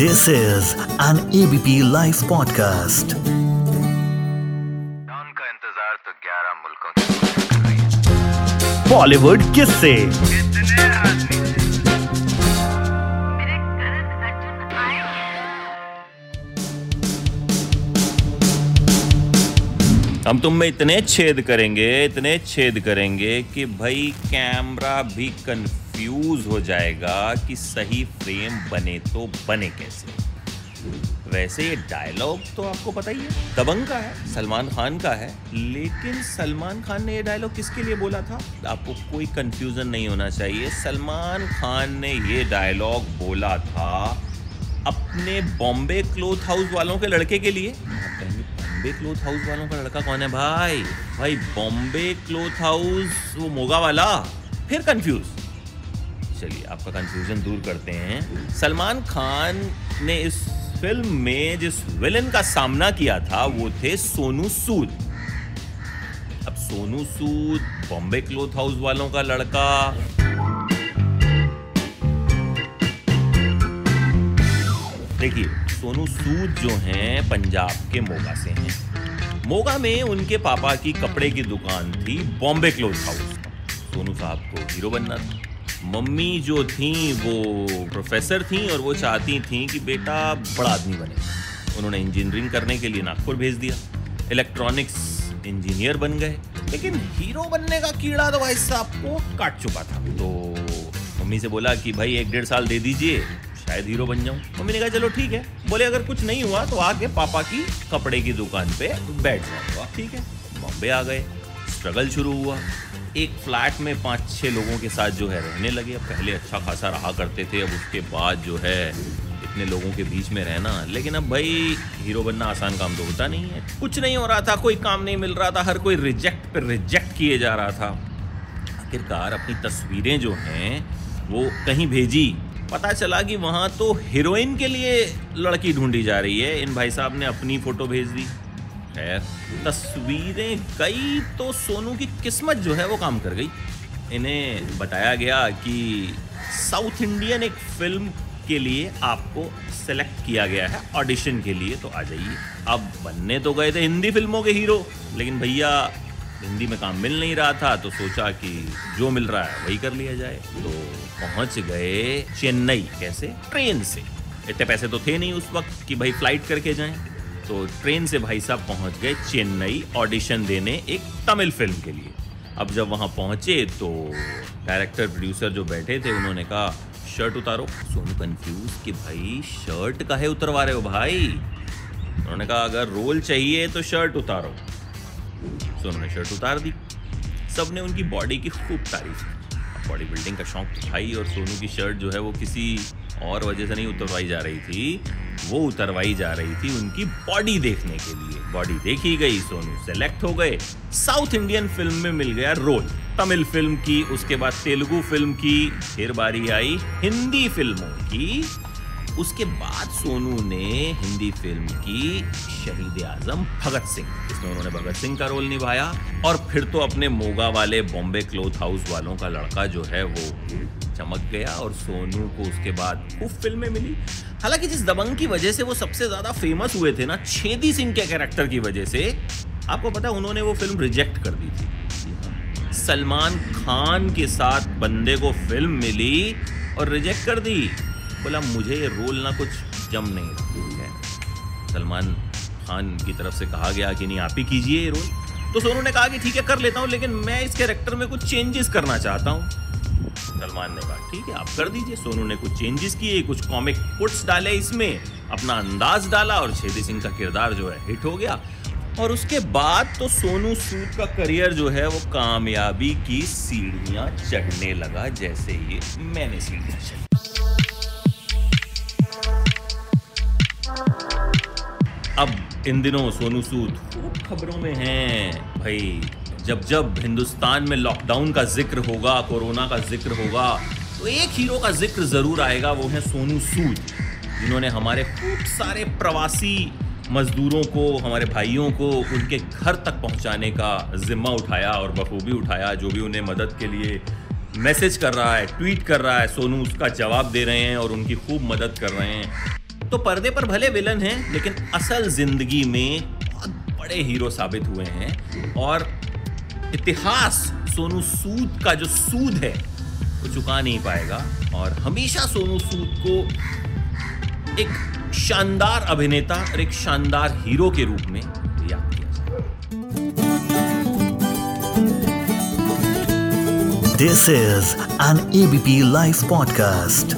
This is an ABP live podcast उनका इंतज़ार तो 11 मुल्कों की बॉलीवुड किससे। कितने आदमी मेरे करण अर्जुन आए हम तुम में इतने छेद करेंगे इतने छेद करेंगे कि भाई कैमरा भी कंफ्यूज हो जाएगा कि सही फ्रेम बने तो बने कैसे। वैसे ये डायलॉग तो आपको पता ही है, दबंग का है, सलमान खान का है, लेकिन सलमान खान ने ये डायलॉग किसके लिए बोला था? आपको कोई कंफ्यूजन नहीं होना चाहिए। सलमान खान ने ये डायलॉग बोला था अपने बॉम्बे क्लोथ हाउस वालों के लड़के के लिए। बॉम्बे क्लोथ हाउस वालों का लड़का कौन है भाई? भाई, बॉम्बे क्लोथ हाउस वो मोगा वाला। फिर कंफ्यूज चलिए, आपका कंफ्यूजन दूर करते हैं। सलमान खान ने इस फ़िल्म में जिस विलन का सामना किया था, वो थे सोनू सूद। अब सोनू सूद, बॉम्बे क्लोथ हाउस वालों का लड़का। देखिए, सोनू सूद जो हैं, पंजाब के मोगा से हैं। मोगा में उनके पापा की कपड़े की दुकान थी बॉम्बे क्लोथ हाउस। सोनू साहब को हीरो बनना था। मम्मी जो थी, वो प्रोफेसर थी और वो चाहती थी कि बेटा बड़ा आदमी बने। उन्होंने इंजीनियरिंग करने के लिए नागपुर भेज दिया। इलेक्ट्रॉनिक्स इंजीनियर बन गए। लेकिन हीरो बनने का कीड़ा तो भाई साहब को काट चुका था। तो मम्मी से बोला कि भाई, एक डेढ़ साल दे दीजिए, शायद हीरो बन जाऊँ। मम्मी ने कहा, चलो ठीक है। बोले, अगर कुछ नहीं हुआ तो आके पापा की कपड़े की दुकान पे बैठ जाऊँगा। ठीक है, बॉम्बे आ गए। स्ट्रगल शुरू हुआ। एक फ्लैट में पाँच छः लोगों के साथ जो है रहने लगे। अब पहले अच्छा खासा रहा करते थे, अब उसके बाद जो है इतने लोगों के बीच में रहना। लेकिन अब भाई, हीरो बनना आसान काम तो होता नहीं है। कुछ नहीं हो रहा था, कोई काम नहीं मिल रहा था, हर कोई रिजेक्ट पर रिजेक्ट किए जा रहा था। आखिरकार अपनी तस्वीरें जो हैं, वो कहीं भेजी। पता चला कि वहाँ तो हीरोइन के लिए लड़की ढूंढी जा रही है। इन भाई साहब ने अपनी फ़ोटो भेज दी। खैर, तस्वीरें गई तो सोनू की किस्मत जो है वो काम कर गई। इन्हें बताया गया कि साउथ इंडियन एक फ़िल्म के लिए आपको सेलेक्ट किया गया है ऑडिशन के लिए। तो आ जाइए। अब बनने तो गए थे हिंदी फ़िल्मों के हीरो, लेकिन भैया, हिंदी में काम मिल नहीं रहा था तो सोचा कि जो मिल रहा है वही कर लिया जाए। तो पहुँच गए चेन्नई। कैसे? ट्रेन से। इतने पैसे तो थे नहीं उस वक्त कि भाई फ़्लाइट करके जाएँ। तो ट्रेन से भाई साहब पहुँच गए चेन्नई ऑडिशन देने एक तमिल फ़िल्म के लिए। अब जब वहाँ पहुँचे तो डायरेक्टर प्रोड्यूसर जो बैठे थे, उन्होंने कहा शर्ट उतारो। सोनू कंफ्यूज कि भाई शर्ट काहे उतरवा रहे हो भाई? उन्होंने कहा, अगर रोल चाहिए तो शर्ट उतारो। सोनू ने शर्ट उतार दी। सबने उनकी बॉडी की खूब तारीफ़ की। बॉडी बिल्डिंग का शौक तो था ही और सोनू की शर्ट जो है वो किसी और वजह से नहीं उतरवाई जा रही थी। वो उतरवाई जा रही थी उनकी बॉडी देखने के लिए। बॉडी देखी गई, सोनू सेलेक्ट हो गए। साउथ इंडियन फ़िल्म में मिल गया रोल तमिल फ़िल्म की, उसके बाद तेलुगु फ़िल्म की, फिर बारी आई हिंदी फ़िल्मों की। उसके बाद सोनू ने हिंदी फ़िल्म की शहीद आज़म भगत सिंह। इसमें उन्होंने भगत सिंह का रोल निभाया। और फिर तो अपने मोगा वाले बॉम्बे क्लोथ हाउस वालों का लड़का जो है वो चमक गया और सोनू को उसके बाद खूब फ़िल्में मिली। हालाँकि जिस दबंग की वजह से वो सबसे ज़्यादा फ़ेमस हुए थे ना, छेदी सिंह के कैरेक्टर की वजह से, आपको पता है उन्होंने वो फ़िल्म रिजेक्ट कर दी थी। सलमान खान के साथ बंदे को फ़िल्म मिली और रिजेक्ट कर दी। बोला, मुझे ये रोल ना कुछ जम नहीं रहा सलमान खान की तरफ़ से कहा गया कि नहीं, आप ही कीजिए ये रोल तो सोनू ने कहा कि ठीक है, कर लेता हूँ, लेकिन मैं इस कैरेक्टर में कुछ चेंजेस करना चाहता हूँ। सलमान ने कहा, ठीक है, आप कर दीजिए। सोनू ने कुछ चेंजेस किए, कुछ कॉमिक पुट्स डाले इसमें, अपना अंदाज डाला और छेदी सिंह का किरदार जो है हिट हो गया। और उसके बाद तो सोनू सूद का करियर जो है वो कामयाबी की सीढ़ियाँ चढ़ने लगा, जैसे ये मैंने सीढ़ियाँ चढ़ी। अब इन दिनों सोनू सूद खूब खबरों में हैं। भाई जब जब हिंदुस्तान में लॉकडाउन का ज़िक्र होगा, कोरोना का ज़िक्र होगा तो एक हीरो का ज़िक्र ज़रूर आएगा, वो है सोनू सूद। जिन्होंने हमारे खूब सारे प्रवासी मजदूरों को, हमारे भाइयों को उनके घर तक पहुँचाने का जिम्मा उठाया और बखूबी उठाया, जो भी उन्हें मदद के लिए मैसेज कर रहा है, ट्वीट कर रहा है, सोनू उसका जवाब दे रहे हैं और उनकी खूब मदद कर रहे हैं। तो पर्दे पर भले विलन हैं, लेकिन असल ज़िंदगी में बहुत बड़े हीरो साबित हुए हैं और इतिहास सोनू सूद का जो सूद है, वो चुका नहीं पाएगा और हमेशा सोनू सूद को एक शानदार अभिनेता और एक शानदार हीरो के रूप में याद किया जाएगा This is an ABP Life podcast.